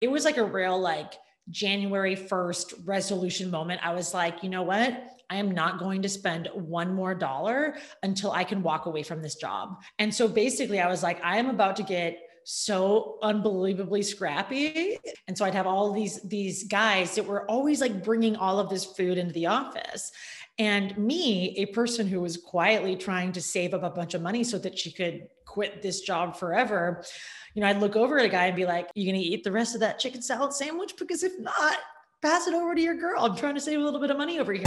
it was like a real like January 1st resolution moment. I was like, you know what? I am not going to spend one more dollar until I can walk away from this job. And so basically, I was like, I am about to get so unbelievably scrappy and so i'd have all these these guys that were always like bringing all of this food into the office and me a person who was quietly trying to save up a bunch of money so that she could quit this job forever you know i'd look over at a guy and be like you gonna eat the rest of that chicken salad sandwich because if not pass it over to your girl i'm trying to save a little bit of money over here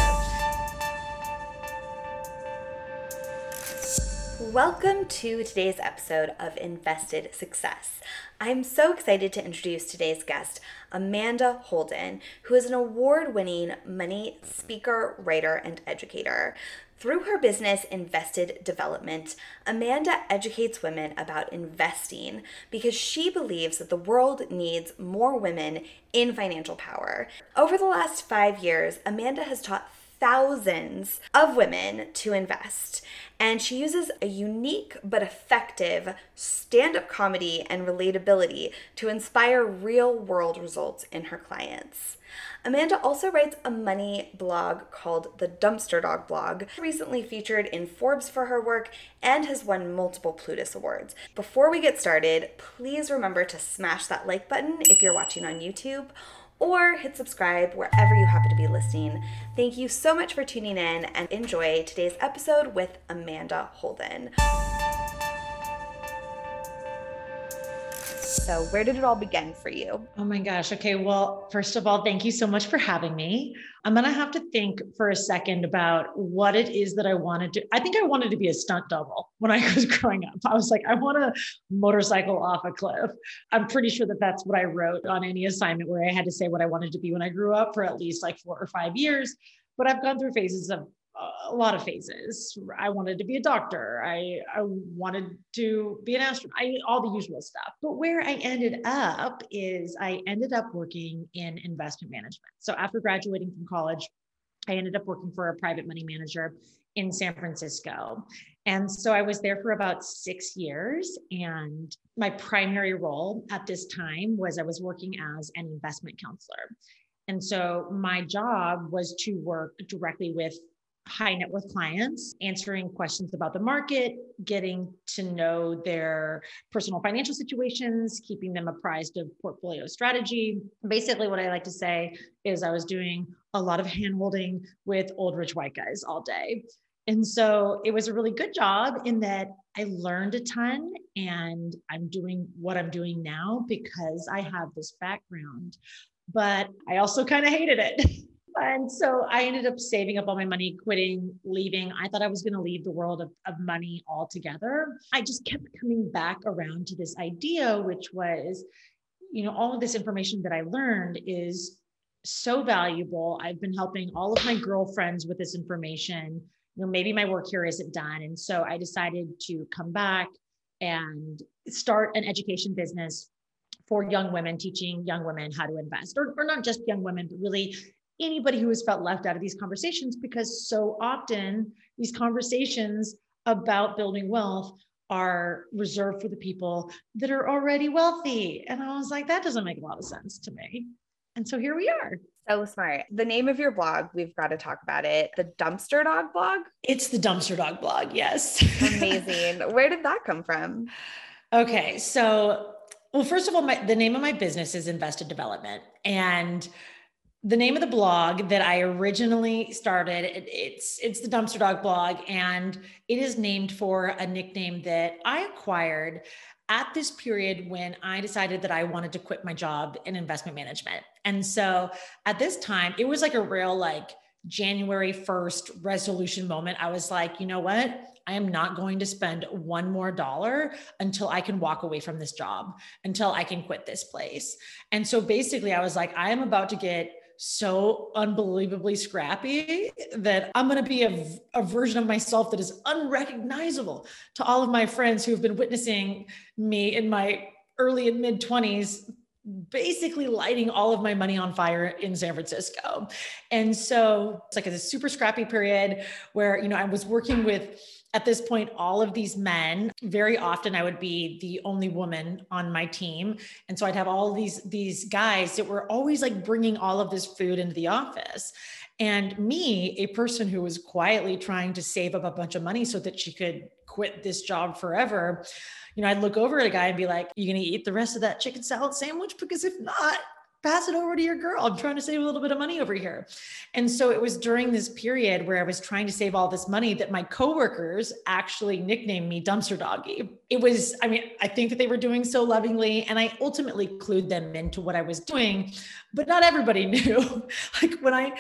Welcome to today's episode of Invested Success. I'm so excited to introduce today's guest, Amanda Holden, who is an award winning money speaker, writer, and educator. Through her business, Invested Development, Amanda educates women about investing because she believes that the world needs more women in financial power. Over the last five years, Amanda has taught thousands of women to invest. And she uses a unique but effective stand up comedy and relatability to inspire real world results in her clients. Amanda also writes a money blog called the Dumpster Dog Blog, recently featured in Forbes for her work and has won multiple Plutus Awards. Before we get started, please remember to smash that like button if you're watching on YouTube or hit subscribe wherever you happen to be listening. Thank you so much for tuning in and enjoy today's episode with Amanda Holden. So, where did it all begin for you? Oh my gosh. Okay. Well, first of all, thank you so much for having me. I'm going to have to think for a second about what it is that I wanted to. I think I wanted to be a stunt double when I was growing up. I was like, I want to motorcycle off a cliff. I'm pretty sure that that's what I wrote on any assignment where I had to say what I wanted to be when I grew up for at least like four or five years. But I've gone through phases of a lot of phases. I wanted to be a doctor. I, I wanted to be an astronaut. I all the usual stuff. But where I ended up is I ended up working in investment management. So after graduating from college, I ended up working for a private money manager in San Francisco. And so I was there for about six years. And my primary role at this time was I was working as an investment counselor. And so my job was to work directly with high net worth clients, answering questions about the market, getting to know their personal financial situations, keeping them apprised of portfolio strategy. Basically, what I like to say is I was doing a lot of handholding with old rich white guys all day. And so it was a really good job in that I learned a ton and I'm doing what I'm doing now because I have this background. But I also kind of hated it. And so I ended up saving up all my money, quitting, leaving. I thought I was going to leave the world of, of money altogether. I just kept coming back around to this idea, which was, you know, all of this information that I learned is so valuable. I've been helping all of my girlfriends with this information. You know, maybe my work here isn't done. And so I decided to come back and start an education business for young women, teaching young women how to invest, or, or not just young women, but really anybody who has felt left out of these conversations because so often these conversations about building wealth are reserved for the people that are already wealthy. And I was like, that doesn't make a lot of sense to me. And so here we are. So smart. The name of your blog, we've got to talk about it. The Dumpster Dog blog? It's the Dumpster Dog blog, yes. Amazing. Where did that come from? Okay. So, well, first of all, my, the name of my business is Invested Development. And the name of the blog that I originally started, it, it's it's the Dumpster Dog blog, and it is named for a nickname that I acquired at this period when I decided that I wanted to quit my job in investment management. And so at this time, it was like a real like January 1st resolution moment. I was like, you know what? I am not going to spend one more dollar until I can walk away from this job, until I can quit this place. And so basically, I was like, I am about to get so unbelievably scrappy that I'm going to be a, a, version of myself that is unrecognizable to all of my friends who have been witnessing me in my early and mid 20s basically lighting all of my money on fire in San Francisco. And so it's like a super scrappy period where, you know, I was working with at this point all of these men very often i would be the only woman on my team and so i'd have all these these guys that were always like bringing all of this food into the office and me a person who was quietly trying to save up a bunch of money so that she could quit this job forever you know, I'd look over at a guy and be like, you going to eat the rest of that chicken salad sandwich? Because if not, pass it over to your girl. I'm trying to save a little bit of money over here. And so it was during this period where I was trying to save all this money that my coworkers actually nicknamed me dumpster doggy. It was, I mean, I think that they were doing so lovingly and I ultimately clued them into what I was doing, but not everybody knew. like when I,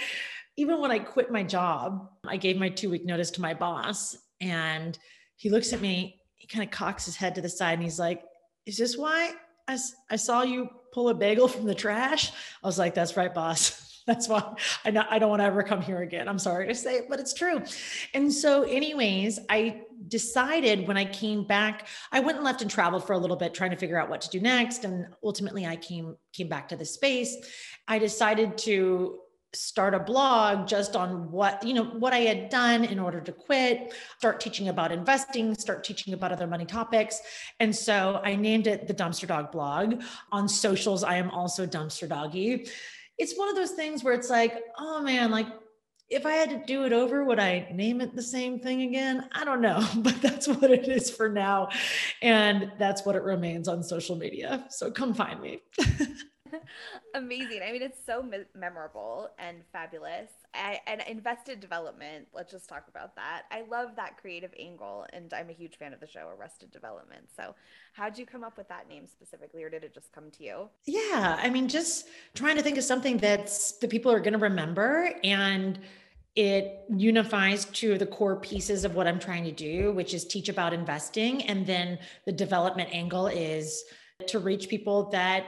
even when I quit my job, I gave my two week notice to my boss and he looks at me he kind of cocks his head to the side and he's like, Is this why I, I saw you pull a bagel from the trash? I was like, That's right, boss. That's why I, not, I don't want to ever come here again. I'm sorry to say it, but it's true. And so, anyways, I decided when I came back, I went and left and traveled for a little bit, trying to figure out what to do next. And ultimately, I came came back to the space. I decided to start a blog just on what you know what i had done in order to quit start teaching about investing start teaching about other money topics. And so i named it the dumpster dog blog. On socials i am also dumpster doggy. It's one of those things where it's like oh man like if i had to do it over would i name it the same thing again? I don't know but that's what it is for now. And that's what it remains on social media. So come find me Amazing. I mean, it's so me- memorable and fabulous. I, and invested development, let's just talk about that. I love that creative angle, and I'm a huge fan of the show Arrested Development. So, how'd you come up with that name specifically, or did it just come to you? Yeah, I mean, just trying to think of something that's the people are going to remember and it unifies to the core pieces of what I'm trying to do, which is teach about investing. And then the development angle is to reach people that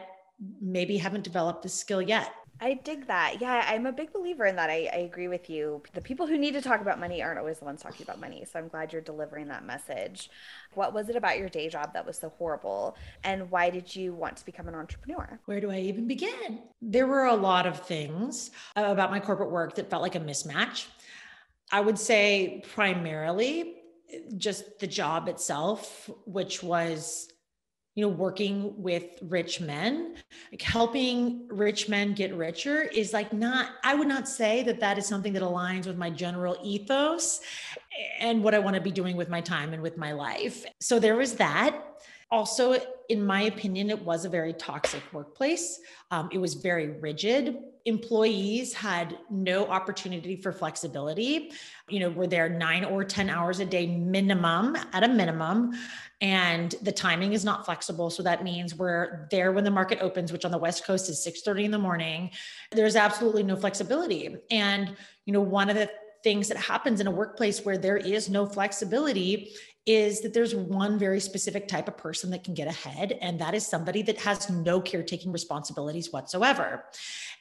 maybe haven't developed the skill yet. I dig that. Yeah, I'm a big believer in that. I, I agree with you. The people who need to talk about money aren't always the ones talking about money. So I'm glad you're delivering that message. What was it about your day job that was so horrible? And why did you want to become an entrepreneur? Where do I even begin? There were a lot of things about my corporate work that felt like a mismatch. I would say primarily just the job itself, which was you know working with rich men like helping rich men get richer is like not i would not say that that is something that aligns with my general ethos and what i want to be doing with my time and with my life. So there was that also in my opinion it was a very toxic workplace. Um, it was very rigid. Employees had no opportunity for flexibility. You know we're there nine or 10 hours a day minimum at a minimum and the timing is not flexible. So that means we're there when the market opens which on the west coast is 6 30 in the morning there's absolutely no flexibility. And you know one of the things that happens in a workplace where there is no flexibility is that there's one very specific type of person that can get ahead, and that is somebody that has no caretaking responsibilities whatsoever.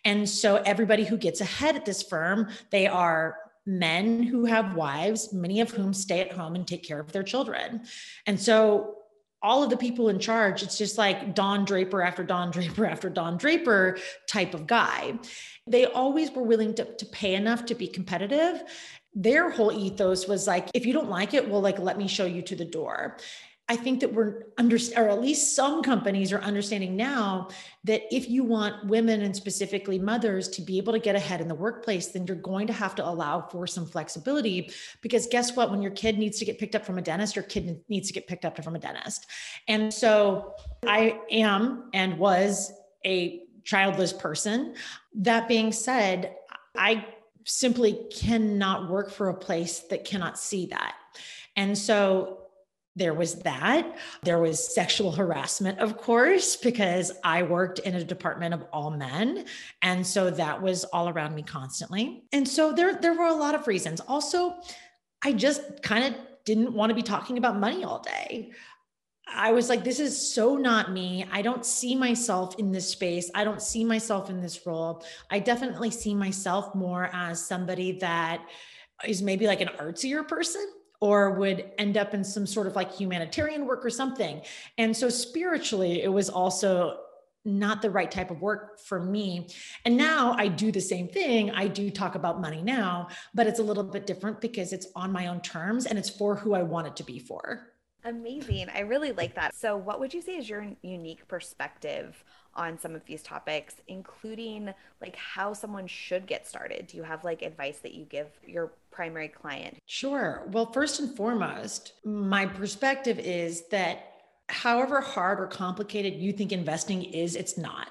And so, everybody who gets ahead at this firm, they are men who have wives, many of whom stay at home and take care of their children. And so, all of the people in charge, it's just like Don Draper after Don Draper after Don Draper type of guy. They always were willing to, to pay enough to be competitive their whole ethos was like if you don't like it well like let me show you to the door i think that we're under or at least some companies are understanding now that if you want women and specifically mothers to be able to get ahead in the workplace then you're going to have to allow for some flexibility. Because guess what? When your kid needs to get picked up from a dentist your kid needs to get picked up from a dentist. And so i am and was a childless person. That being said i simply cannot work for a place that cannot see that. And so there was that. There was sexual harassment, of course, because I worked in a department of all men. And so that was all around me constantly. And so there, there were a lot of reasons. Also, I just kind of didn't want to be talking about money all day. I was like, this is so not me. I don't see myself in this space. I don't see myself in this role. I definitely see myself more as somebody that is maybe like an artsier person or would end up in some sort of like humanitarian work or something. And so spiritually, it was also not the right type of work for me. And now I do the same thing. I do talk about money now, but it's a little bit different because it's on my own terms and it's for who I want it to be for. Amazing. I really like that. So, what would you say is your unique perspective on some of these topics, including like how someone should get started? Do you have like advice that you give your primary client? Sure. Well, first and foremost, my perspective is that however hard or complicated you think investing is, it's not.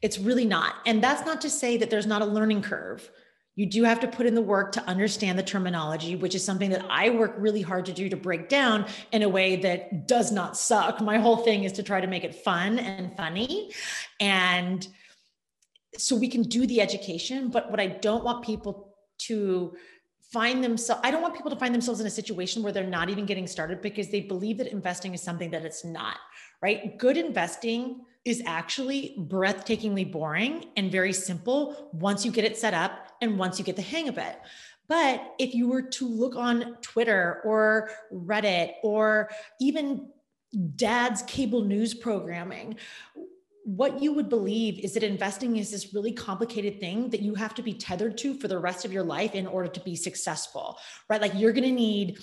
It's really not. And that's not to say that there's not a learning curve. You do have to put in the work to understand the terminology, which is something that I work really hard to do to break down in a way that does not suck. My whole thing is to try to make it fun and funny. And so we can do the education. But what I don't want people to find themselves i don't want people to find themselves in a situation where they're not even getting started because they believe that investing is something that it's not right good investing is actually breathtakingly boring and very simple once you get it set up and once you get the hang of it but if you were to look on twitter or reddit or even dad's cable news programming what you would believe is that investing is this really complicated thing that you have to be tethered to for the rest of your life in order to be successful, right? Like you're going to need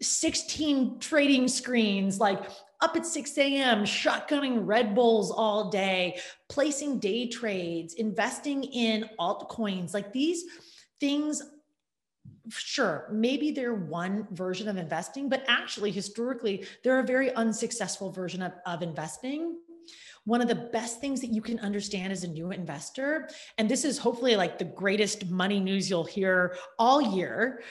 16 trading screens, like up at 6 a.m., shotgunning Red Bulls all day, placing day trades, investing in altcoins. Like these things sure, maybe they're one version of investing, but actually, historically, they're a very unsuccessful version of, of investing one of the best things that you can understand as a new investor, and this is hopefully like the greatest money news you'll hear all year,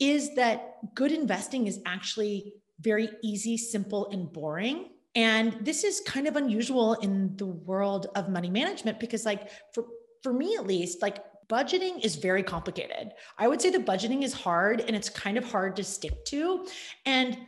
is that good investing is actually very easy, simple, and boring. And this is kind of unusual in the world of money management because, like, for, for me at least, like, budgeting is very complicated. I would say the budgeting is hard and it's kind of hard to stick to. And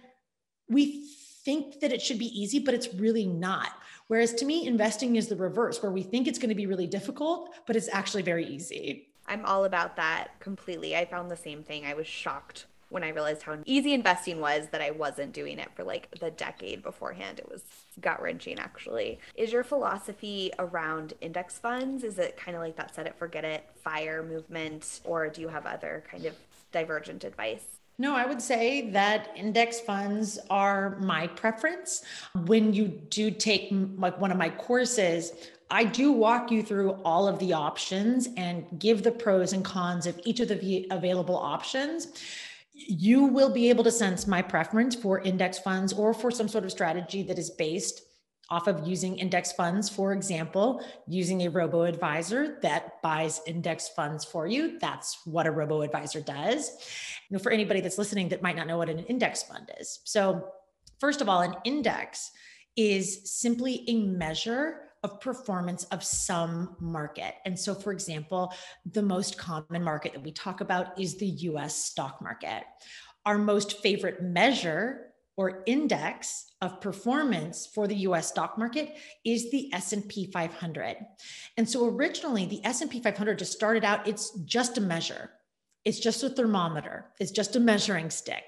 we think that it should be easy, but it's really not. Whereas to me, investing is the reverse, where we think it's going to be really difficult, but it's actually very easy. I'm all about that completely. I found the same thing. I was shocked when I realized how easy investing was that I wasn't doing it for like the decade beforehand. It was gut wrenching, actually. Is your philosophy around index funds? Is it kind of like that set it, forget it, fire movement? Or do you have other kind of divergent advice? No, I would say that index funds are my preference. When you do take like one of my courses, I do walk you through all of the options and give the pros and cons of each of the available options. You will be able to sense my preference for index funds or for some sort of strategy that is based off of using index funds, for example, using a robo advisor that buys index funds for you. That's what a robo advisor does. You know, for anybody that's listening that might not know what an index fund is. So, first of all, an index is simply a measure of performance of some market. And so, for example, the most common market that we talk about is the US stock market. Our most favorite measure or index of performance for the US stock market is the S&P 500. And so originally the S&P 500 just started out it's just a measure. It's just a thermometer. It's just a measuring stick.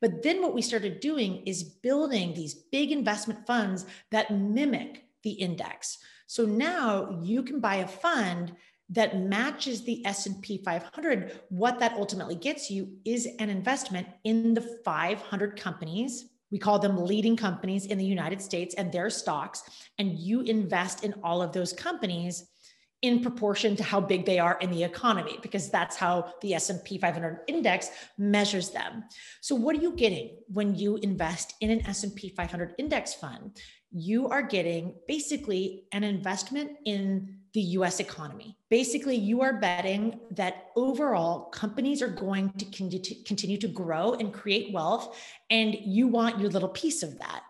But then what we started doing is building these big investment funds that mimic the index. So now you can buy a fund that matches the S&P 500 what that ultimately gets you is an investment in the 500 companies we call them leading companies in the United States and their stocks and you invest in all of those companies in proportion to how big they are in the economy because that's how the S&P 500 index measures them. So what are you getting when you invest in an S&P 500 index fund? You are getting basically an investment in the US economy. Basically, you are betting that overall companies are going to continue to grow and create wealth, and you want your little piece of that.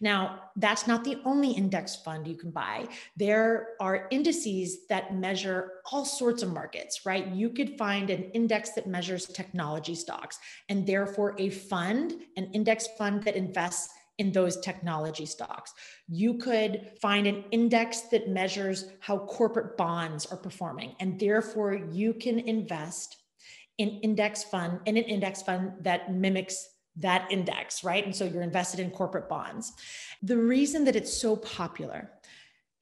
Now, that's not the only index fund you can buy. There are indices that measure all sorts of markets, right? You could find an index that measures technology stocks, and therefore a fund, an index fund that invests in those technology stocks. You could find an index that measures how corporate bonds are performing, and therefore you can invest in index fund in an index fund that mimics that index, right? And so you're invested in corporate bonds. The reason that it's so popular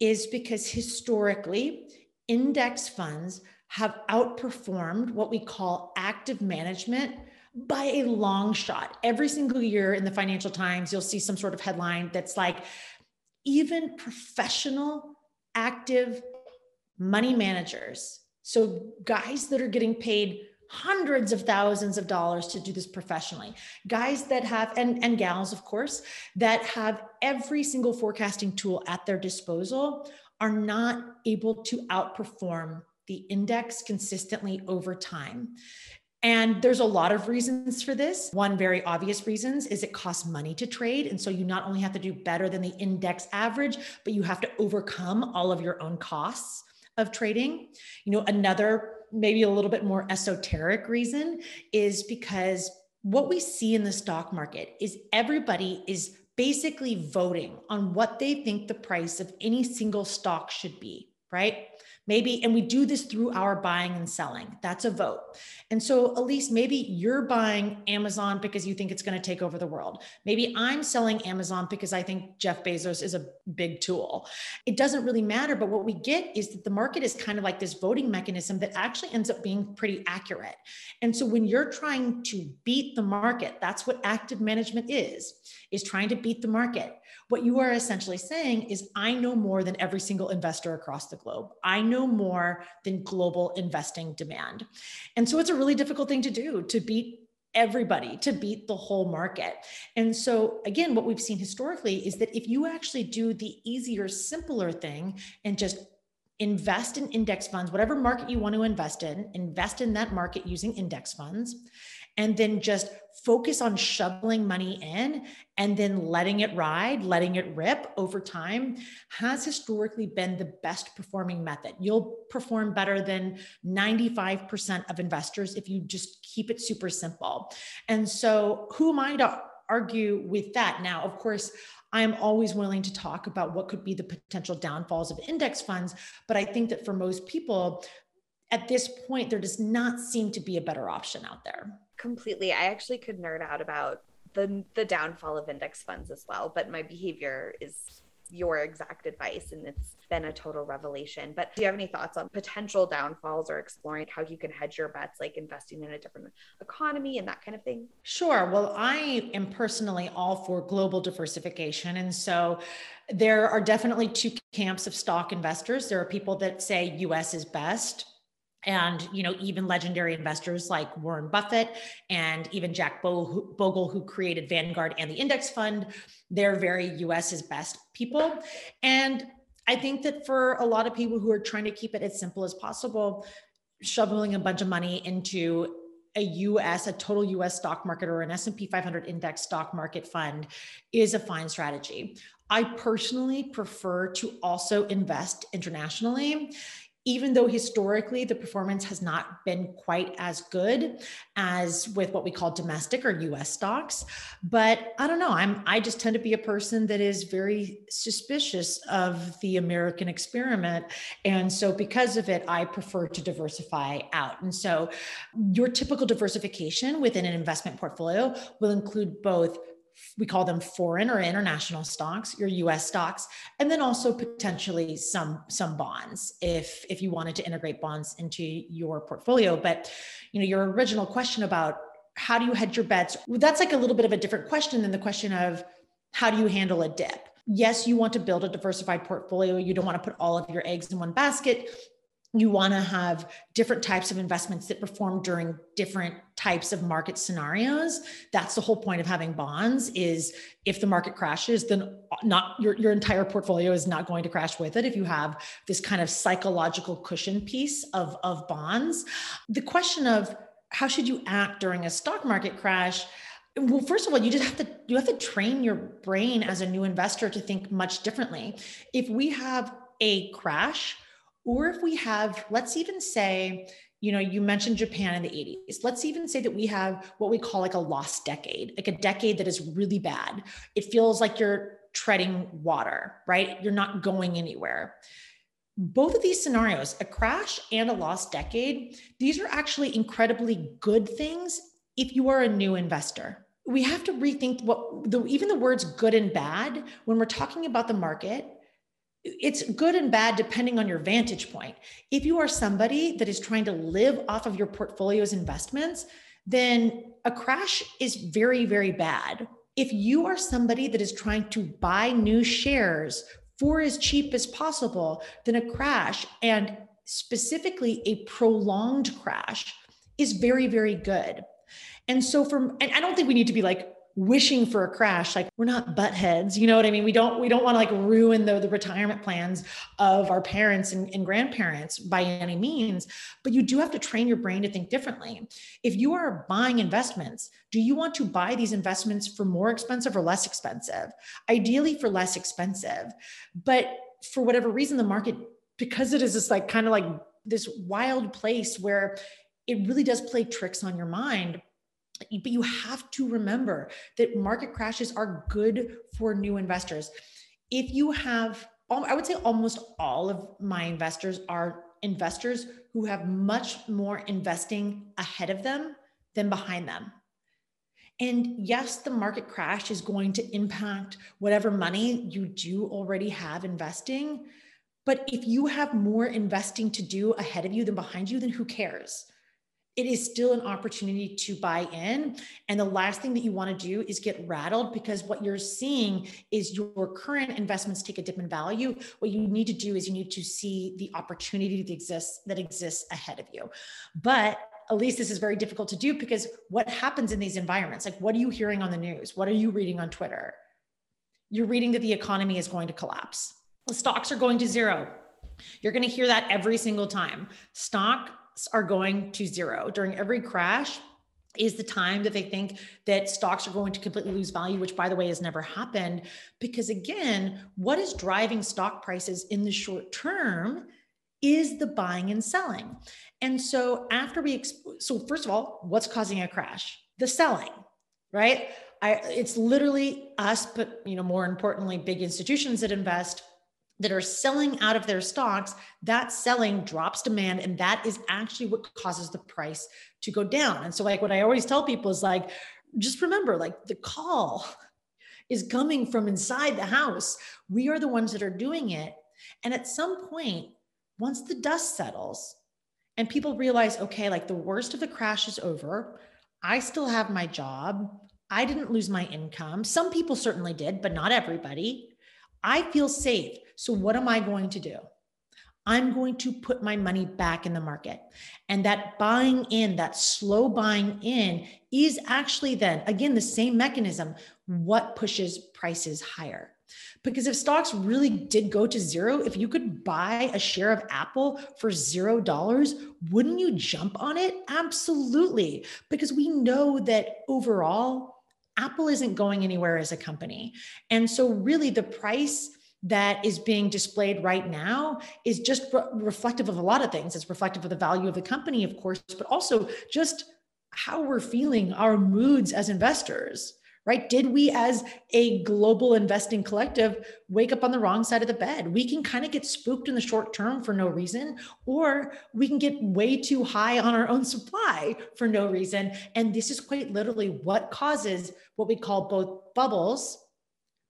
is because historically, index funds have outperformed what we call active management by a long shot. Every single year in the Financial Times, you'll see some sort of headline that's like, even professional active money managers. So, guys that are getting paid hundreds of thousands of dollars to do this professionally guys that have and and gals of course that have every single forecasting tool at their disposal are not able to outperform the index consistently over time and there's a lot of reasons for this. One very obvious reasons is it costs money to trade. And so you not only have to do better than the index average, but you have to overcome all of your own costs of trading. You know, another maybe a little bit more esoteric reason is because what we see in the stock market is everybody is basically voting on what they think the price of any single stock should be, right? Maybe, and we do this through our buying and selling. That's a vote. And so, Elise, maybe you're buying Amazon because you think it's going to take over the world. Maybe I'm selling Amazon because I think Jeff Bezos is a big tool. It doesn't really matter. But what we get is that the market is kind of like this voting mechanism that actually ends up being pretty accurate. And so, when you're trying to beat the market, that's what active management is, is trying to beat the market. What you are essentially saying is, I know more than every single investor across the globe. I know more than global investing demand. And so it's a really difficult thing to do to beat everybody to beat the whole market. And so, again, what we've seen historically is that if you actually do the easier, simpler thing and just invest in index funds, whatever market you want to invest in, invest in that market using index funds, and then just focus on shoveling money in and then letting it ride, letting it rip over time has historically been the best performing method. You'll perform better than 95% of investors if you just keep it super simple. And so, who am I to argue with that? Now, of course, I'm always willing to talk about what could be the potential downfalls of index funds. But I think that for most people, at this point, there does not seem to be a better option out there. Completely. I actually could nerd out about the the downfall of index funds as well, but my behavior is your exact advice and it's been a total revelation. But do you have any thoughts on potential downfalls or exploring how you can hedge your bets, like investing in a different economy and that kind of thing? Sure. Well, I am personally all for global diversification. And so there are definitely two camps of stock investors. There are people that say US is best and you know even legendary investors like warren buffett and even jack bogle who created vanguard and the index fund they're very us's best people and i think that for a lot of people who are trying to keep it as simple as possible shoveling a bunch of money into a US, a total US stock market or an S&P 500 index stock market fund is a fine strategy. I personally prefer to also invest internationally even though historically the performance has not been quite as good as with what we call domestic or US stocks. But I don't know I'm I just tend to be a person that is very suspicious of the American experiment. And so because of it I prefer to diversify out. And so your typical diversification within an investment portfolio will include both we call them foreign or international stocks your us stocks and then also potentially some some bonds if if you wanted to integrate bonds into your portfolio. But you know your original question about how do you hedge your bets that's like a little bit of a different question than the question of how do you handle a dip? Yes you want to build a diversified portfolio. You don't want to put all of your eggs in one basket you want to have different types of investments that perform during different types of market scenarios. That's the whole point of having bonds is if the market crashes then not your, your entire portfolio is not going to crash with it if you have this kind of psychological cushion piece of, of bonds. The question of how should you act during a stock market crash? Well first of all you just have to you have to train your brain as a new investor to think much differently. If we have a crash or if we have, let's even say, you know, you mentioned Japan in the 80s. Let's even say that we have what we call like a lost decade, like a decade that is really bad. It feels like you're treading water, right? You're not going anywhere. Both of these scenarios, a crash and a lost decade, these are actually incredibly good things if you are a new investor. We have to rethink what the, even the words good and bad when we're talking about the market it's good and bad depending on your vantage point. If you are somebody that is trying to live off of your portfolio's investments, then a crash is very, very bad. If you are somebody that is trying to buy new shares for as cheap as possible, then a crash and specifically a prolonged crash is very, very good. And so, from, and I don't think we need to be like wishing for a crash like we're not butt heads you know what i mean? We don't we don't want to like ruin the, the retirement plans of our parents and, and grandparents by any means but you do have to train your brain to think differently. If you are buying investments do you want to buy these investments for more expensive or less expensive? Ideally for less expensive but for whatever reason the market because it is this like kind of like this wild place where it really does play tricks on your mind but you have to remember that market crashes are good for new investors. If you have, I would say almost all of my investors are investors who have much more investing ahead of them than behind them. And yes, the market crash is going to impact whatever money you do already have investing. But if you have more investing to do ahead of you than behind you, then who cares? It is still an opportunity to buy in. And the last thing that you want to do is get rattled because what you're seeing is your current investments take a dip in value. What you need to do is you need to see the opportunity that exists that exists ahead of you. But at least this is very difficult to do because what happens in these environments? Like, what are you hearing on the news? What are you reading on Twitter? You're reading that the economy is going to collapse. The stocks are going to zero. You're going to hear that every single time. Stock are going to zero during every crash is the time that they think that stocks are going to completely lose value, which by the way has never happened. Because again, what is driving stock prices in the short term is the buying and selling. And so after we, exp- so first of all, what's causing a crash? The selling, right? I, it's literally us, but you know, more importantly, big institutions that invest that are selling out of their stocks, that selling drops demand. And that is actually what causes the price to go down. And so, like, what I always tell people is like, just remember, like, the call is coming from inside the house. We are the ones that are doing it. And at some point, once the dust settles and people realize, okay, like the worst of the crash is over, I still have my job. I didn't lose my income. Some people certainly did, but not everybody. I feel safe. So, what am I going to do? I'm going to put my money back in the market. And that buying in, that slow buying in, is actually then, again, the same mechanism, what pushes prices higher. Because if stocks really did go to zero, if you could buy a share of Apple for zero dollars, wouldn't you jump on it? Absolutely. Because we know that overall, Apple isn't going anywhere as a company. And so, really, the price that is being displayed right now is just re- reflective of a lot of things. It's reflective of the value of the company, of course, but also just how we're feeling, our moods as investors right? Did we, as a global investing collective, wake up on the wrong side of the bed? We can kind of get spooked in the short term for no reason, or we can get way too high on our own supply for no reason. And this is quite literally what causes what we call both bubbles,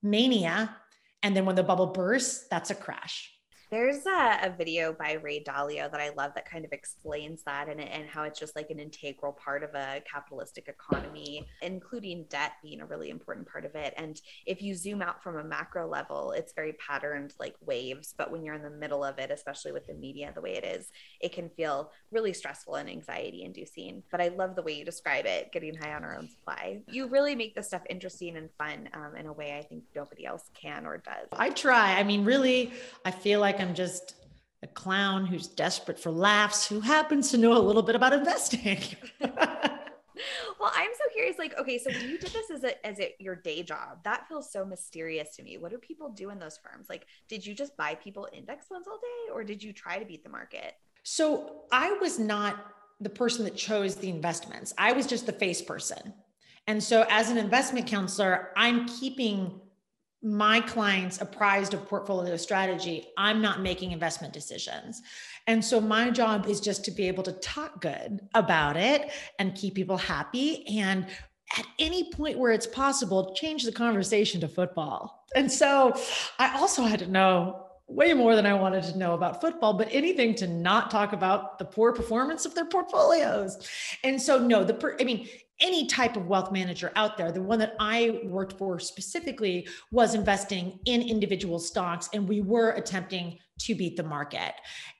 mania, and then when the bubble bursts, that's a crash. There's a, a, video by Ray Dalio that I love that kind of explains that and, and how it's just like an integral part of a capitalistic economy, including debt being a really important part of it. And if you zoom out from a macro level, it's very patterned like waves. But when you're in the middle of it, especially with the media the way it is, it can feel really stressful and anxiety inducing. But I love the way you describe it, getting high on our own supply. You really make this stuff interesting and fun um, in a way I think nobody else can or does. I try. I mean, really, I feel like I'm just a clown who's desperate for laughs who happens to know a little bit about investing. well, I'm so curious. Like, okay, so you did this as a as a, your day job. That feels so mysterious to me. What do people do in those firms? Like, did you just buy people index funds all day, or did you try to beat the market? So I was not the person that chose the investments. I was just the face person. And so as an investment counselor, I'm keeping my clients apprised of portfolio strategy, I'm not making investment decisions. And so my job is just to be able to talk good about it and keep people happy. And at any point where it's possible, change the conversation to football. And so I also had to know way more than I wanted to know about football, but anything to not talk about the poor performance of their portfolios. And so, no, the, per, I mean, any type of wealth manager out there. The one that I worked for specifically was investing in individual stocks, and we were attempting to beat the market.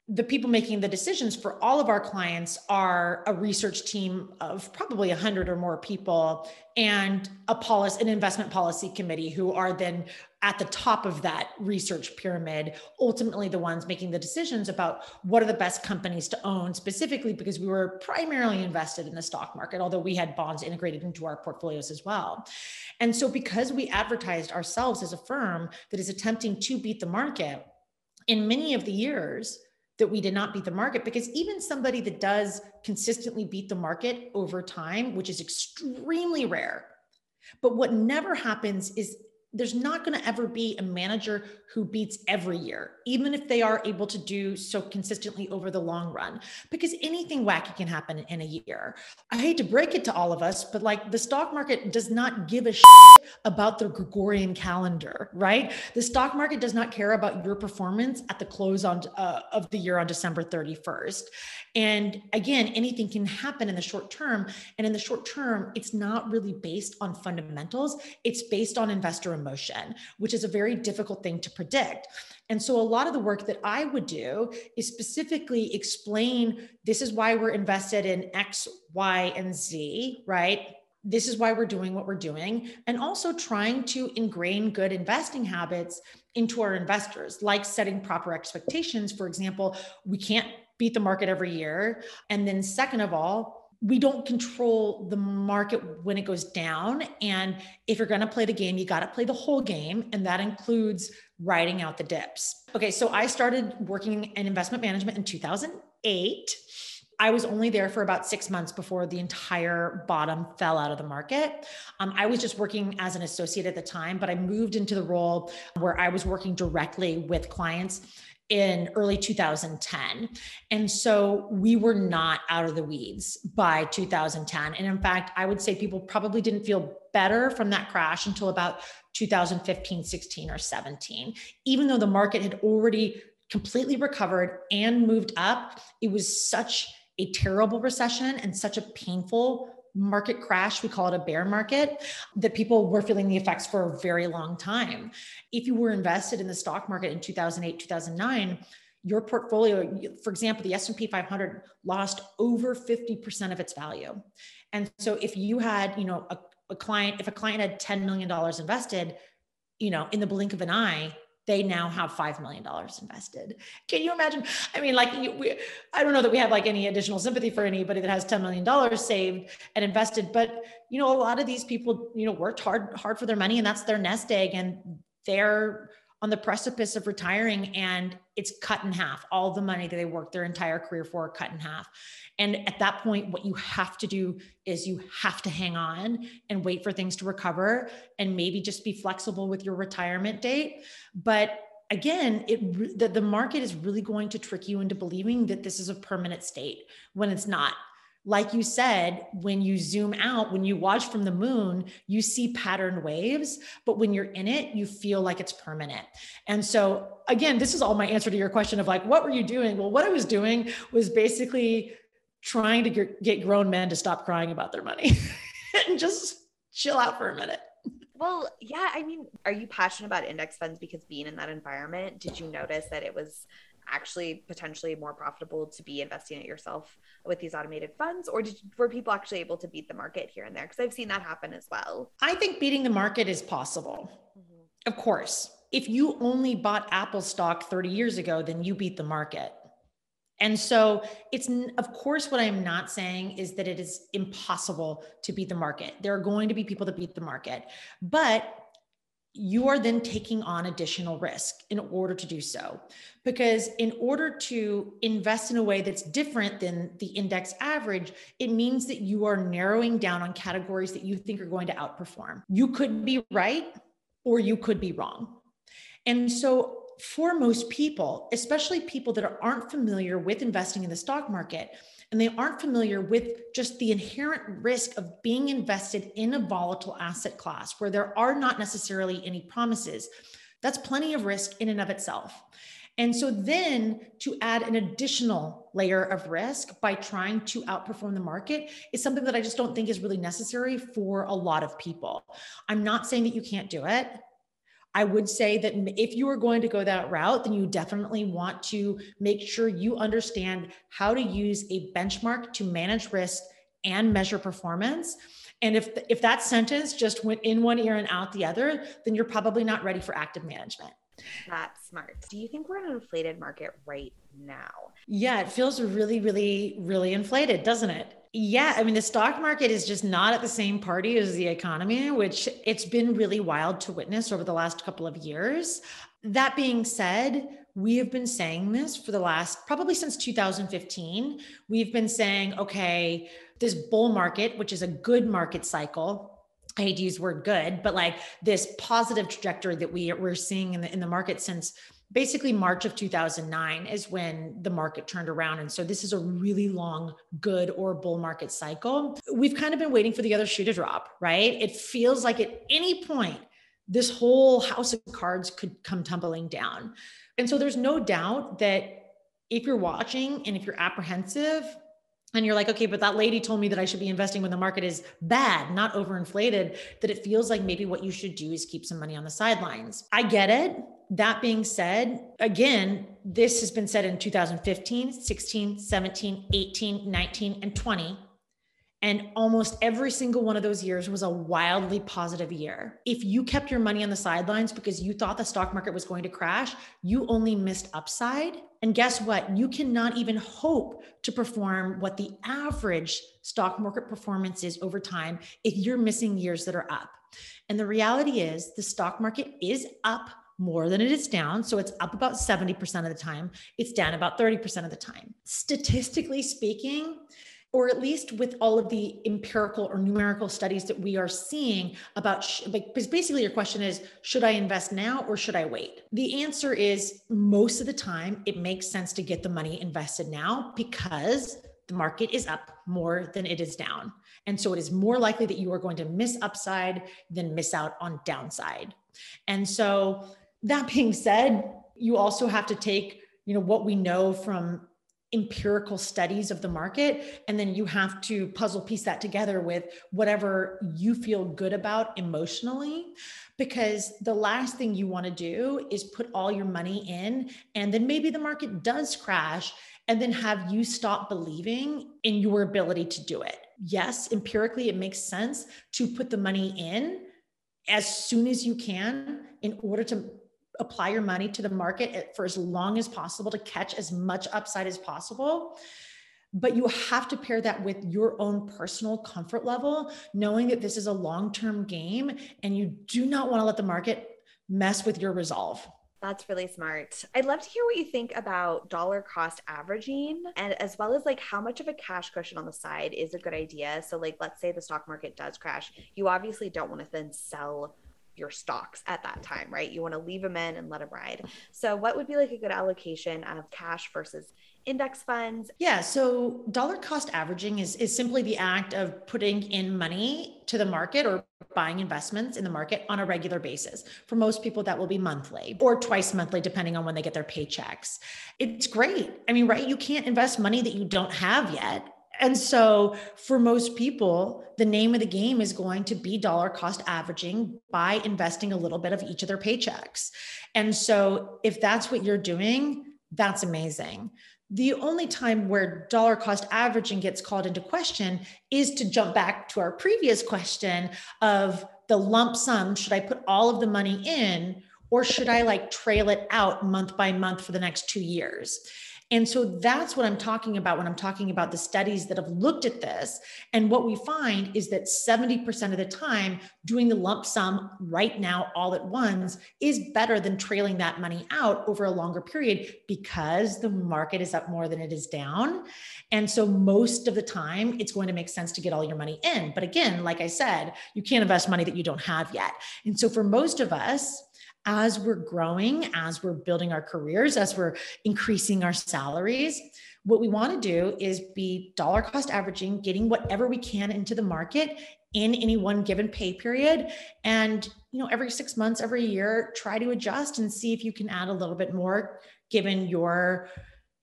The people making the decisions for all of our clients are a research team of probably 100 or more people and a policy, an investment policy committee who are then at the top of that research pyramid, ultimately the ones making the decisions about what are the best companies to own, specifically because we were primarily invested in the stock market, although we had bonds integrated into our portfolios as well. And so, because we advertised ourselves as a firm that is attempting to beat the market, in many of the years that we did not beat the market because even somebody that does consistently beat the market over time which is extremely rare but what never happens is there's not going to ever be a manager who beats every year, even if they are able to do so consistently over the long run, because anything wacky can happen in a year. I hate to break it to all of us, but like the stock market does not give a shit about the Gregorian calendar, right? The stock market does not care about your performance at the close on uh, of the year on December 31st. And again, anything can happen in the short term. And in the short term, it's not really based on fundamentals, it's based on investor emotion, which is a very difficult thing to predict. And so, a lot of the work that I would do is specifically explain this is why we're invested in X, Y, and Z, right? This is why we're doing what we're doing, and also trying to ingrain good investing habits into our investors, like setting proper expectations. For example, we can't beat the market every year. And then, second of all, we don't control the market when it goes down. And if you're going to play the game, you got to play the whole game. And that includes riding out the dips. Okay. So I started working in investment management in 2008. I was only there for about six months before the entire bottom fell out of the market. Um, I was just working as an associate at the time, but I moved into the role where I was working directly with clients in early 2010. And so we were not out of the weeds by 2010. And in fact, I would say people probably didn't feel better from that crash until about 2015, 16, or 17. Even though the market had already completely recovered and moved up, it was such a terrible recession and such a painful market crash, we call it a bear market, that people were feeling the effects for a very long time. If you were invested in the stock market in 2008, 2009, your portfolio, for example, the S&P 500 lost over 50% of its value. And so if you had, you know, a, a client, if a client had $10 million invested, you know, in the blink of an eye, they now have $5 million invested. Can you imagine? I mean, like, we, I don't know that we have like any additional sympathy for anybody that has $10 million saved and invested, but, you know, a lot of these people, you know, worked hard, hard for their money and that's their nest egg and they're on the precipice of retiring and it's cut in half. All the money that they worked their entire career for cut in half. And at that point, what you have to do is you have to hang on and wait for things to recover and maybe just be flexible with your retirement date. But again, it the, the market is really going to trick you into believing that this is a permanent state when it's not like you said, when you zoom out, when you watch from the moon, you see pattern waves, but when you're in it, you feel like it's permanent. And so, again, this is all my answer to your question of like, what were you doing? Well, what I was doing was basically trying to get grown men to stop crying about their money and just chill out for a minute. Well, yeah, I mean, are you passionate about index funds because being in that environment, did you notice that it was actually potentially more profitable to be investing it yourself with these automated funds? Or did, were people actually able to beat the market here and there? Because i've seen that happen as well. I think beating the market is possible. Mm-hmm. of course. If you only bought apple stock 30 years ago then you beat the market. And so it's of course what i'm not saying is that it is impossible to beat the market. There are going to be people that beat the market. But you are then taking on additional risk in order to do so. Because in order to invest in a way that's different than the index average, it means that you are narrowing down on categories that you think are going to outperform. You could be right or you could be wrong. And so, for most people, especially people that aren't familiar with investing in the stock market, and they aren't familiar with just the inherent risk of being invested in a volatile asset class where there are not necessarily any promises. That's plenty of risk in and of itself. And so then to add an additional layer of risk by trying to outperform the market is something that I just don't think is really necessary for a lot of people. I'm not saying that you can't do it. I would say that if you are going to go that route, then you definitely want to make sure you understand how to use a benchmark to manage risk and measure performance. And if if that sentence just went in one ear and out the other, then you're probably not ready for active management. That's smart. Do you think we're in an inflated market right now? Yeah, it feels really, really, really inflated, doesn't it? Yeah, I mean, the stock market is just not at the same party as the economy, which it's been really wild to witness over the last couple of years. That being said, we have been saying this for the last probably since 2015. We've been saying, okay, this bull market, which is a good market cycle, I hate to use word good, but like this positive trajectory that we we're seeing in the in the market since basically March of 2009 is when the market turned around. And so this is a really long good or bull market cycle. We've kind of been waiting for the other shoe to drop, right? It feels like at any point, this whole house of cards could come tumbling down. And so there's no doubt that if you're watching and if you're apprehensive, and you're like, okay, but that lady told me that I should be investing when the market is bad, not overinflated, that it feels like maybe what you should do is keep some money on the sidelines. I get it. That being said, again, this has been said in 2015, 16, 17, 18, 19, and 20. And almost every single one of those years was a wildly positive year. If you kept your money on the sidelines because you thought the stock market was going to crash, you only missed upside. And guess what? You cannot even hope to perform what the average stock market performance is over time if you're missing years that are up. And the reality is, the stock market is up more than it is down. So it's up about 70% of the time, it's down about 30% of the time. Statistically speaking, or at least with all of the empirical or numerical studies that we are seeing about sh- basically your question is should i invest now or should i wait? The answer is most of the time it makes sense to get the money invested now because the market is up more than it is down. And so it is more likely that you are going to miss upside than miss out on downside. And so that being said you also have to take you know what we know from empirical studies of the market and then you have to puzzle piece that together with whatever you feel good about emotionally because the last thing you want to do is put all your money in and then maybe the market does crash and then have you stop believing in your ability to do it. Yes empirically it makes sense to put the money in as soon as you can in order to apply your money to the market for as long as possible to catch as much upside as possible. But you have to pair that with your own personal comfort level, knowing that this is a long term game and you do not want to let the market mess with your resolve. That's really smart. I'd love to hear what you think about dollar cost averaging and as well as like how much of a cash cushion on the side is a good idea. So, like, let's say the stock market does crash, you obviously don't want to then sell your stocks at that time, right? You want to leave them in and let them ride. So, what would be like a good allocation of cash versus index funds? Yeah, so dollar cost averaging is is simply the act of putting in money to the market or buying investments in the market on a regular basis. For most people that will be monthly or twice monthly depending on when they get their paychecks. It's great. I mean, right, you can't invest money that you don't have yet and so, for most people, the name of the game is going to be dollar cost averaging by investing a little bit of each of their paychecks. And so, if that's what you're doing, that's amazing. The only time where dollar cost averaging gets called into question is to jump back to our previous question of the lump sum should I put all of the money in or should I like trail it out month by month for the next two years? And so that's what I'm talking about when I'm talking about the studies that have looked at this. And what we find is that 70% of the time, doing the lump sum right now, all at once, is better than trailing that money out over a longer period because the market is up more than it is down. And so most of the time, it's going to make sense to get all your money in. But again, like I said, you can't invest money that you don't have yet. And so for most of us, as we're growing, as we're building our careers, as we're increasing our salaries, what we want to do is be dollar cost averaging, getting whatever we can into the market in any one given pay period. And you know every 6 months every year try to adjust and see if you can add a little bit more given your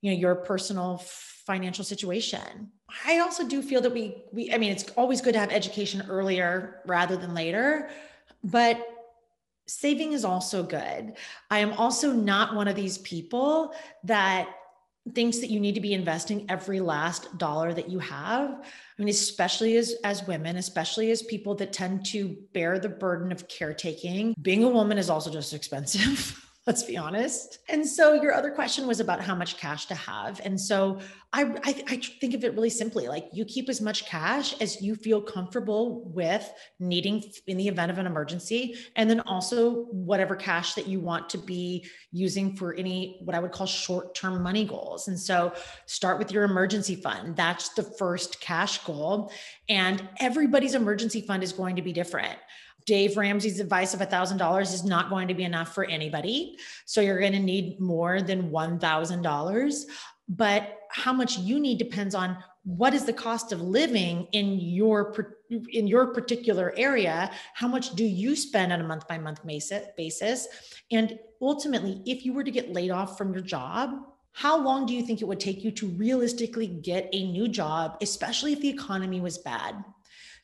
you know your personal financial situation. I also do feel that we we i mean it's always good to have education earlier rather than later but saving is also good. I am also not one of these people that thinks that you need to be investing every last dollar that you have. I mean especially as as women especially as people that tend to bear the burden of caretaking being a woman is also just expensive let's be honest. And so your other question was about how much cash to have. And so I, I, I, think of it really simply like you keep as much cash as you feel comfortable with needing in the event of an emergency. And then also whatever cash that you want to be using for any, what I would call short term money goals. And so start with your emergency fund. That's the first cash goal. And everybody's emergency fund is going to be different. Dave Ramsey's advice of $1,000 is not going to be enough for anybody. So you're going to need more than $1,000. But how much you need depends on what is the cost of living in your in your particular area how much do you spend on a month by month basis and ultimately if you were to get laid off from your job how long do you think it would take you to realistically get a new job especially if the economy was bad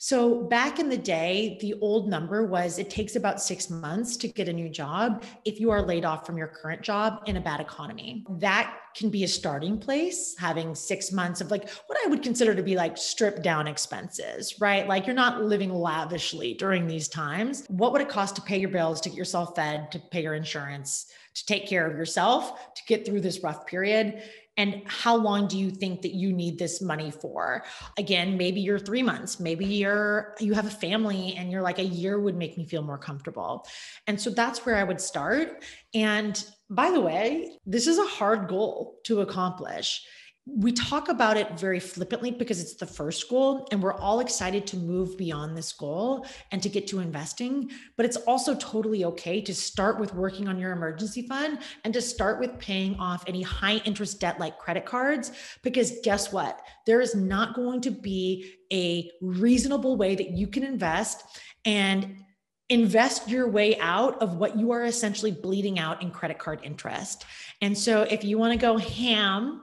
so back in the day, the old number was it takes about six months to get a new job if you are laid off from your current job in a bad economy. That can be a starting place, having six months of like what I would consider to be like stripped down expenses, right? Like you're not living lavishly during these times. What would it cost to pay your bills, to get yourself fed, to pay your insurance, to take care of yourself, to get through this rough period? and how long do you think that you need this money for? Again maybe you're three months maybe you're you have a family and you're like a year would make me feel more comfortable. And so that's where i would start. And by the way this is a hard goal to accomplish we talk about it very flippantly because it's the first goal and we're all excited to move beyond this goal and to get to investing but it's also totally okay to start with working on your emergency fund and to start with paying off any high interest debt like credit cards because guess what there is not going to be a reasonable way that you can invest and invest your way out of what you are essentially bleeding out in credit card interest. And so if you want to go ham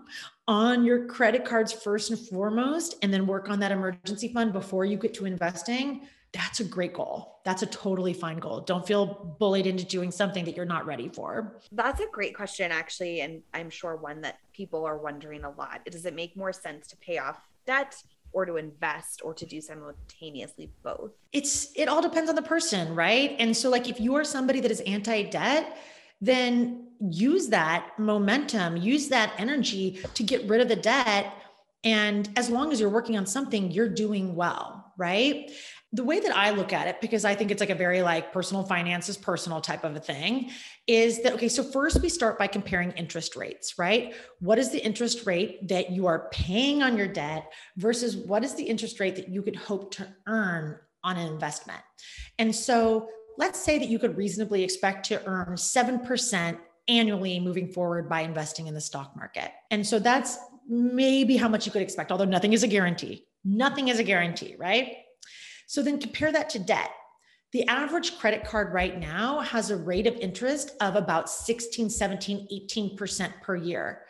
on your credit cards first and foremost, and then work on that emergency fund before you get to investing, that's a great goal. That's a totally fine goal. Don't feel bullied into doing something that you're not ready for. That's a great question, actually. And I'm sure one that people are wondering a lot. Does it make more sense to pay off debt or to invest or to do simultaneously both? It's it all depends on the person, right? And so like if you are somebody that is anti-debt, then use that momentum, use that energy to get rid of the debt. And as long as you're working on something, you're doing well, right? The way that I look at it, because I think it's like a very like personal finances, personal type of a thing, is that okay, so first we start by comparing interest rates, right? What is the interest rate that you are paying on your debt versus what is the interest rate that you could hope to earn on an investment? And so let's say that you could reasonably expect to earn 7% annually moving forward by investing in the stock market. And so that's maybe how much you could expect, although nothing is a guarantee. Nothing is a guarantee, right? So then compare that to debt. The average credit card right now has a rate of interest of about 16, 17, 18% per year.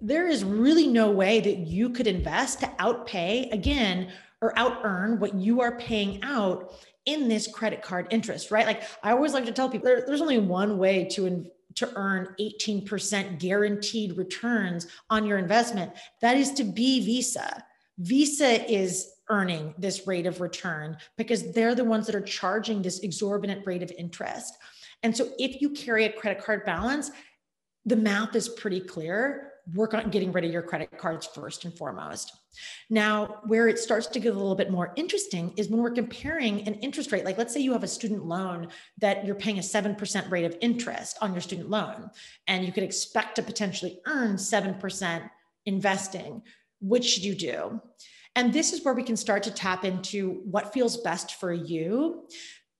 There is really no way that you could invest to outpay again or out earn what you are paying out in this credit card interest, right? Like I always like to tell people there, there's only one way to to earn 18% guaranteed returns on your investment. That is to be Visa. Visa is earning this rate of return because they're the ones that are charging this exorbitant rate of interest. And so if you carry a credit card balance, the math is pretty clear work on getting rid of your credit cards first and foremost. Now, where it starts to get a little bit more interesting is when we're comparing an interest rate. Like, let's say you have a student loan that you're paying a 7% rate of interest on your student loan, and you could expect to potentially earn 7% investing. Which should you do? And this is where we can start to tap into what feels best for you.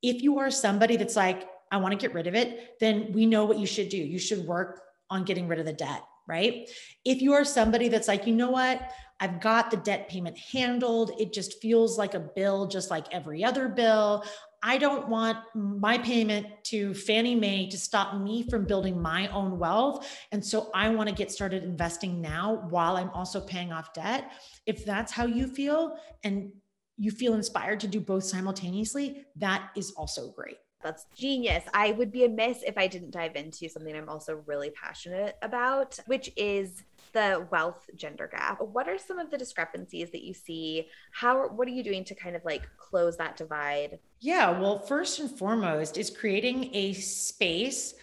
If you are somebody that's like, I want to get rid of it, then we know what you should do. You should work on getting rid of the debt right? If you are somebody that's like, you know what, I've got the debt payment handled, it just feels like a bill, just like every other bill. I don't want my payment to Fannie Mae to stop me from building my own wealth. And so I want to get started investing now while I'm also paying off debt. If that's how you feel and you feel inspired to do both simultaneously, that is also great. That's genius. I would be amiss if I didn't dive into something I'm also really passionate about, which is the wealth gender gap. What are some of the discrepancies that you see? How what are you doing to kind of like close that divide? Yeah, well, first and foremost is creating a space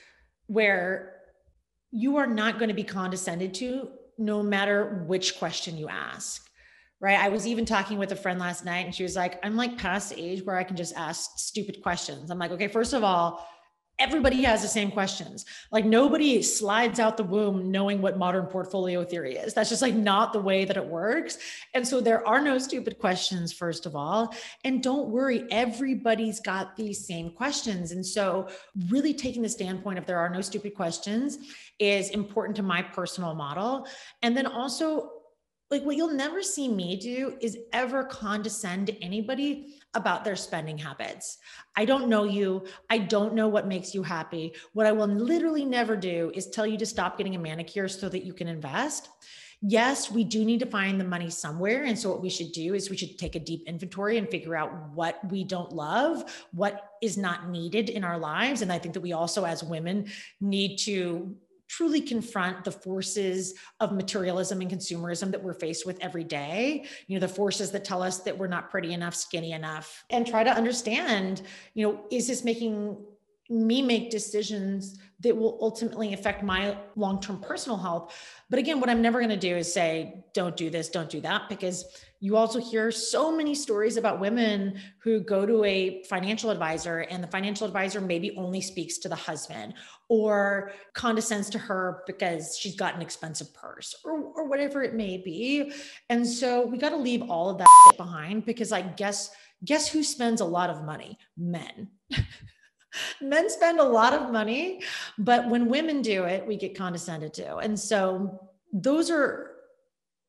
where you are not going to be condescended to no matter which question you ask right? I was even talking with a friend last night and she was like, I'm like past age where I can just ask stupid questions. I'm like, okay, first of all, everybody has the same questions. Like nobody slides out the womb knowing what modern portfolio theory is. That's just like not the way that it works. And so there are no stupid questions, first of all. And don't worry, everybody's got these same questions. And so, really taking the standpoint of there are no stupid questions is important to my personal model. And then also, like what you'll never see me do is ever condescend to anybody about their spending habits. I don't know you. I don't know what makes you happy. What I will literally never do is tell you to stop getting a manicure so that you can invest. Yes, we do need to find the money somewhere. And so, what we should do is we should take a deep inventory and figure out what we don't love, what is not needed in our lives. And I think that we also, as women, need to truly confront the forces of materialism and consumerism that we're faced with every day. You know the forces that tell us that we're not pretty enough skinny enough and try to understand you know is this making me make decisions that will ultimately affect my long-term personal health but again what i'm never going to do is say don't do this don't do that because you also hear so many stories about women who go to a financial advisor and the financial advisor maybe only speaks to the husband or condescends to her because she's got an expensive purse or, or whatever it may be. And so we got to leave all of that behind because I guess guess who spends a lot of money? Men. Men spend a lot of money, but when women do it, we get condescended to. And so those are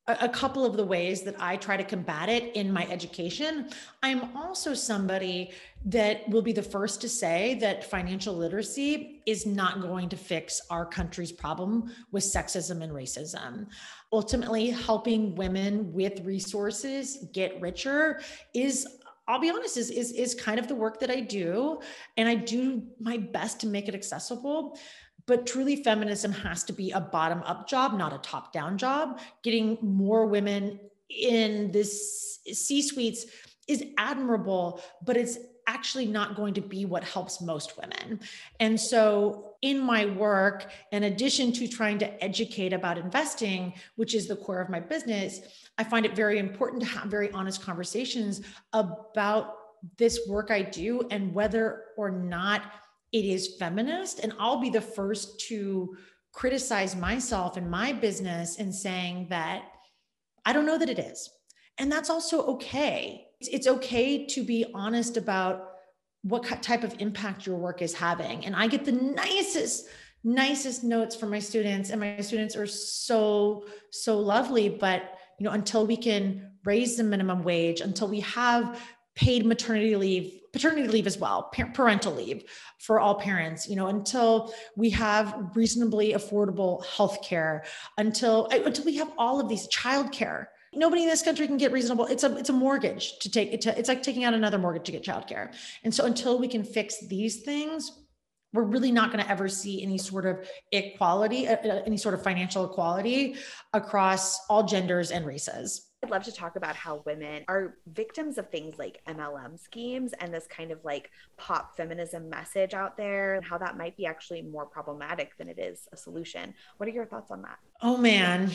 a couple of the ways that I try to combat it in my education. I'm also somebody that will be the first to say that financial literacy is not going to fix our country's problem with sexism and racism. Ultimately, helping women with resources get richer is I'll be honest, is, is, is kind of the work that I do. And I do my best to make it accessible. But truly, feminism has to be a bottom up job, not a top down job. Getting more women in this C suites is admirable, but it's actually not going to be what helps most women. And so, in my work, in addition to trying to educate about investing, which is the core of my business, I find it very important to have very honest conversations about this work I do and whether or not it is feminist. And I'll be the first to criticize myself and my business and saying that I don't know that it is. And that's also okay. It's, it's okay to be honest about what type of impact your work is having. And I get the nicest, nicest notes from my students, and my students are so, so lovely. But you know, until we can raise the minimum wage, until we have paid maternity leave paternity leave as well parental leave for all parents you know until we have reasonably affordable health care until until we have all of these childcare. Nobody in this country can get reasonable it's a it's a mortgage to take it to, it's like taking out another mortgage to get childcare. And so until we can fix these things we're really not going to ever see any sort of equality uh, uh, any sort of financial equality across all genders and races I'd love to talk about how women are victims of things like MLM schemes and this kind of like pop feminism message out there, and how that might be actually more problematic than it is a solution. What are your thoughts on that? Oh man.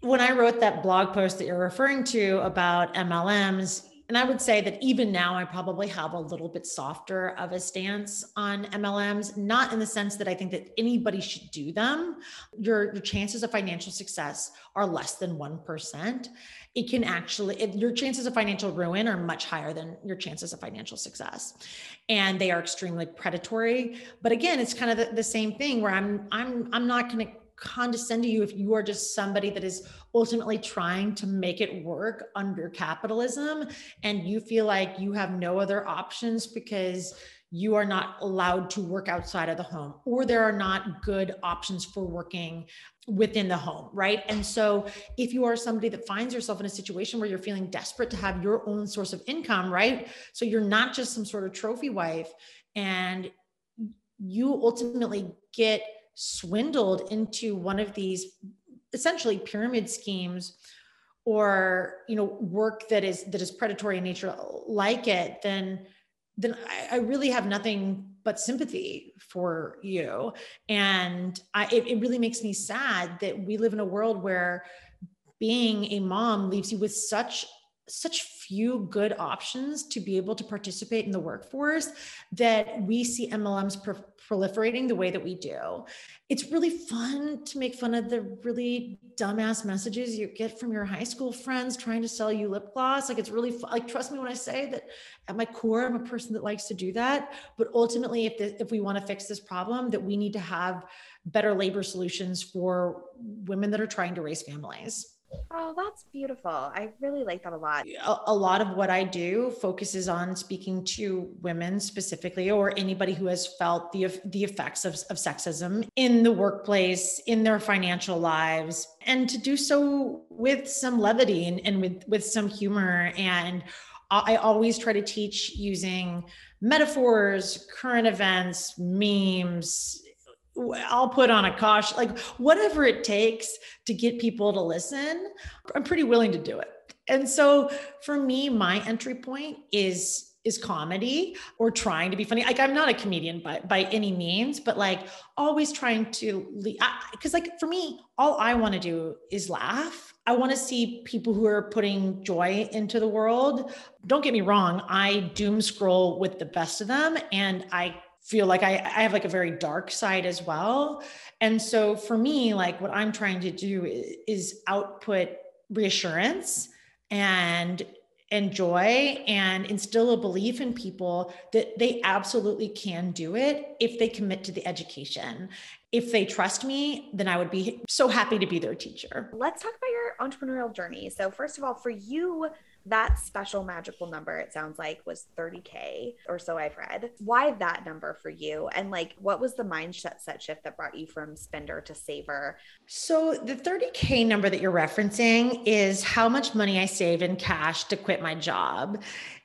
When I wrote that blog post that you're referring to about MLMs, and I would say that even now, I probably have a little bit softer of a stance on MLMs, not in the sense that I think that anybody should do them. Your, your chances of financial success are less than 1%. It can actually, it, your chances of financial ruin are much higher than your chances of financial success. And they are extremely predatory. But again, it's kind of the, the same thing where I'm, I'm, I'm not going to condescend to you if you are just somebody that is ultimately trying to make it work under capitalism and you feel like you have no other options because you are not allowed to work outside of the home or there are not good options for working within the home right? And so if you are somebody that finds yourself in a situation where you're feeling desperate to have your own source of income right? So you're not just some sort of trophy wife and you ultimately get swindled into one of these essentially pyramid schemes or you know work that is that is predatory in nature like it then then I, I really have nothing but sympathy for you. And I, it, it really makes me sad that we live in a world where being a mom leaves you with such such few good options to be able to participate in the workforce that we see MLMs pro- proliferating the way that we do. It's really fun to make fun of the really dumbass messages you get from your high school friends trying to sell you lip gloss. Like it's really like trust me when I say that at my core I'm a person that likes to do that, but ultimately if the, if we want to fix this problem that we need to have better labor solutions for women that are trying to raise families. Oh, that's beautiful. I really like that a lot. A, a, lot of what I do focuses on speaking to women specifically, or anybody who has felt the, the effects of, of sexism in the workplace, in their financial lives, and to do so with some levity and, and with, with some humor. And I always try to teach using metaphors, current events, memes, I'll put on a caution, like whatever it takes to get people to listen, I'm pretty willing to do it. And so for me, my entry point is is comedy or trying to be funny. Like I'm not a comedian by by any means, but like always trying to because like for me, all I want to do is laugh. I want to see people who are putting joy into the world. Don't get me wrong, I doom scroll with the best of them and I feel like I, I have like a very dark side as well. And so for me, like what I'm trying to do is, output reassurance and and joy and instill a belief in people that they absolutely can do it if they commit to the education. If they trust me, then I would be so happy to be their teacher. Let's talk about your entrepreneurial journey. So, first of all, for you, that special magical number, it sounds like, was 30K or so I've read. Why that number for you? And like, what was the mindset set shift that brought you from spender to saver? So, the 30K number that you're referencing is how much money I save in cash to quit my job.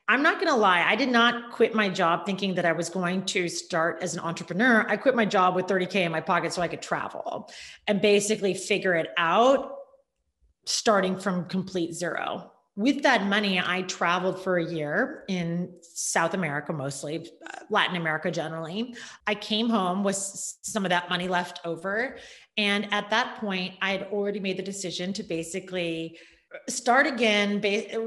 I'm not going to lie. I did not quit my job thinking that I was going to start as an entrepreneur. I quit my job with 30K in my pocket so I could travel and basically figure it out starting from complete zero with that money, I traveled for a year in South America, mostly uh, Latin America generally. I came home with some of that money left over. And at that point, I had already made the decision to basically start again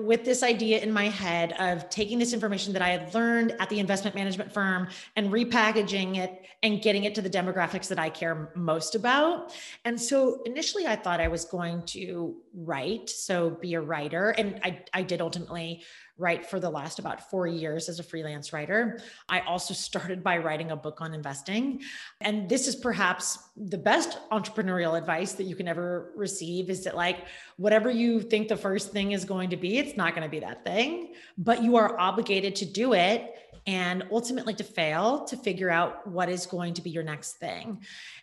with this idea in my head of taking this information that I had learned at the investment management firm and repackaging it and getting it to the demographics that I care most about. And so initially I thought I was going to write, so be a writer. And I, I did ultimately write for the last about four years as a freelance writer. I also started by writing a book on investing. And this is perhaps the best entrepreneurial advice that you can ever receive is that, like, whatever you think the first thing is going to be, it's not going to be that thing, but you are obligated to do it and ultimately to fail to figure out what is going to be your next thing.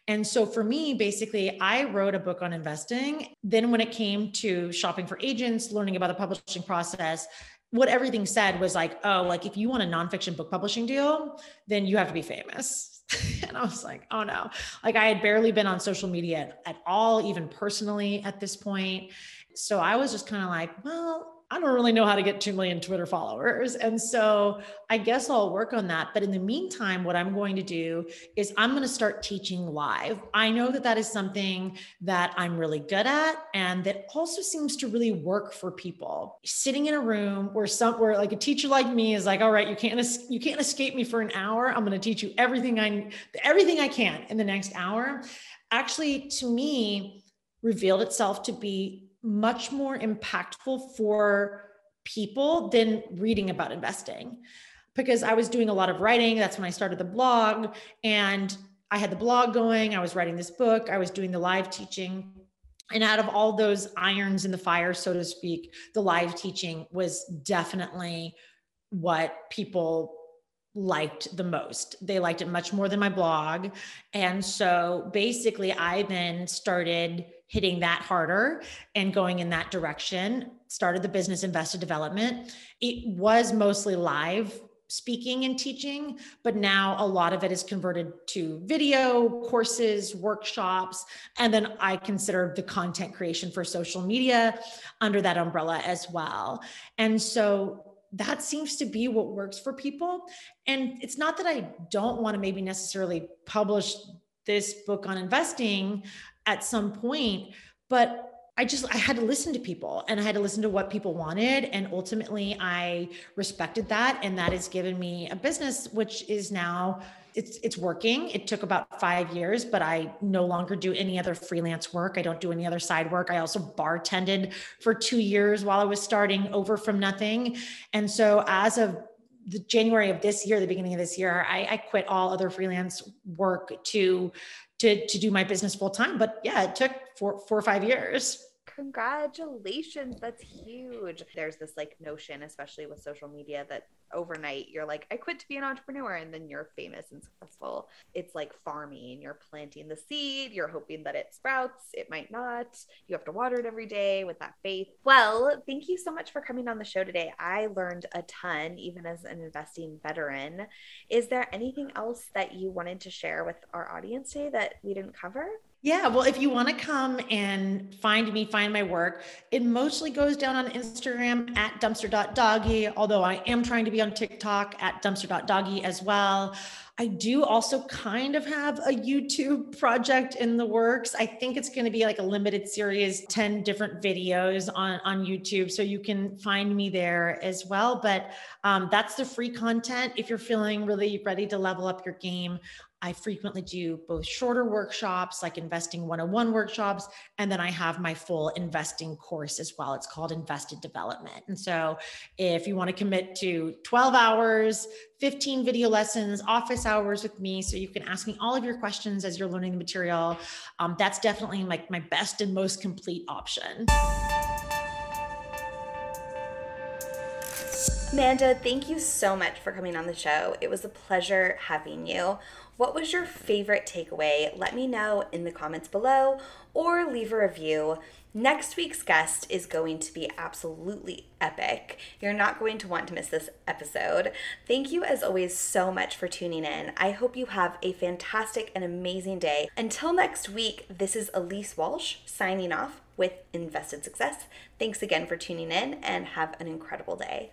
And so for me, basically, I wrote a book on investing. Then, when it came to shopping for agents, learning about the publishing process, what everything said was like, oh, like if you want a nonfiction book publishing deal, then you have to be famous. and I was like, oh no. Like I had barely been on social media at, at all, even personally at this point. So I was just kind of like, well, I don't really know how to get 2 million Twitter followers. And so I guess I'll work on that. But in the meantime, what I'm going to do is I'm going to start teaching live. I know that that is something that I'm really good at and that also seems to really work for people. Sitting in a room where some where like a teacher like me is like, "All right, you can't you can't escape me for an hour. I'm going to teach you everything I everything I can in the next hour." Actually, to me, revealed itself to be much more impactful for people than reading about investing because I was doing a lot of writing. That's when I started the blog. And I had the blog going, I was writing this book, I was doing the live teaching. And out of all those irons in the fire, so to speak, the live teaching was definitely what people liked the most. They liked it much more than my blog. And so basically, I then started hitting that harder and going in that direction. Started the business invested development. It was mostly live speaking and teaching, but now a lot of it is converted to video courses, workshops, and then I consider the content creation for social media under that umbrella as well. And so that seems to be what works for people. And it's not that I don't want to maybe necessarily publish this book on investing at some point, but I just I had to listen to people and I had to listen to what people wanted and ultimately I respected that and that has given me a business which is now it's it's working. It took about 5 years, but I no longer do any other freelance work. I don't do any other side work. I also bartended for 2 years while I was starting over from nothing. And so as of the January of this year, the beginning of this year, I, I quit all other freelance work to to to do my business full time. But yeah, it took four four or five years congratulations that's huge. There's this like notion especially with social media that overnight you're like i quit to be an entrepreneur and then you're famous and successful. It's like farming you're planting the seed you're hoping that it sprouts it might not. You have to water it every day with that faith. Well thank you so much for coming on the show today. I learned a ton even as an investing veteran. Is there anything else that you wanted to share with our audience today that we didn't cover yeah, well, if you want to come and find me, find my work, it mostly goes down on Instagram at dumpster.doggy, although I am trying to be on TikTok at dumpster.doggy as well. I do also kind of have a YouTube project in the works. I think it's going to be like a limited series, 10 different videos on, on YouTube. So you can find me there as well. But um, that's the free content. If you're feeling really ready to level up your game, I frequently do both shorter workshops, like investing 101 workshops, and then I have my full investing course as well. It's called Invested Development. And so if you want to commit to 12 hours, 15 video lessons, office hours with me, so you can ask me all of your questions as you're learning the material, um, that's definitely like my best and most complete option. Amanda, thank you so much for coming on the show. It was a pleasure having you. What was your favorite takeaway? Let me know in the comments below or leave a review. Next week's guest is going to be absolutely epic. You're not going to want to miss this episode. Thank you, as always, so much for tuning in. I hope you have a fantastic and amazing day. Until next week, this is Elise Walsh signing off with Invested Success. Thanks again for tuning in and have an incredible day.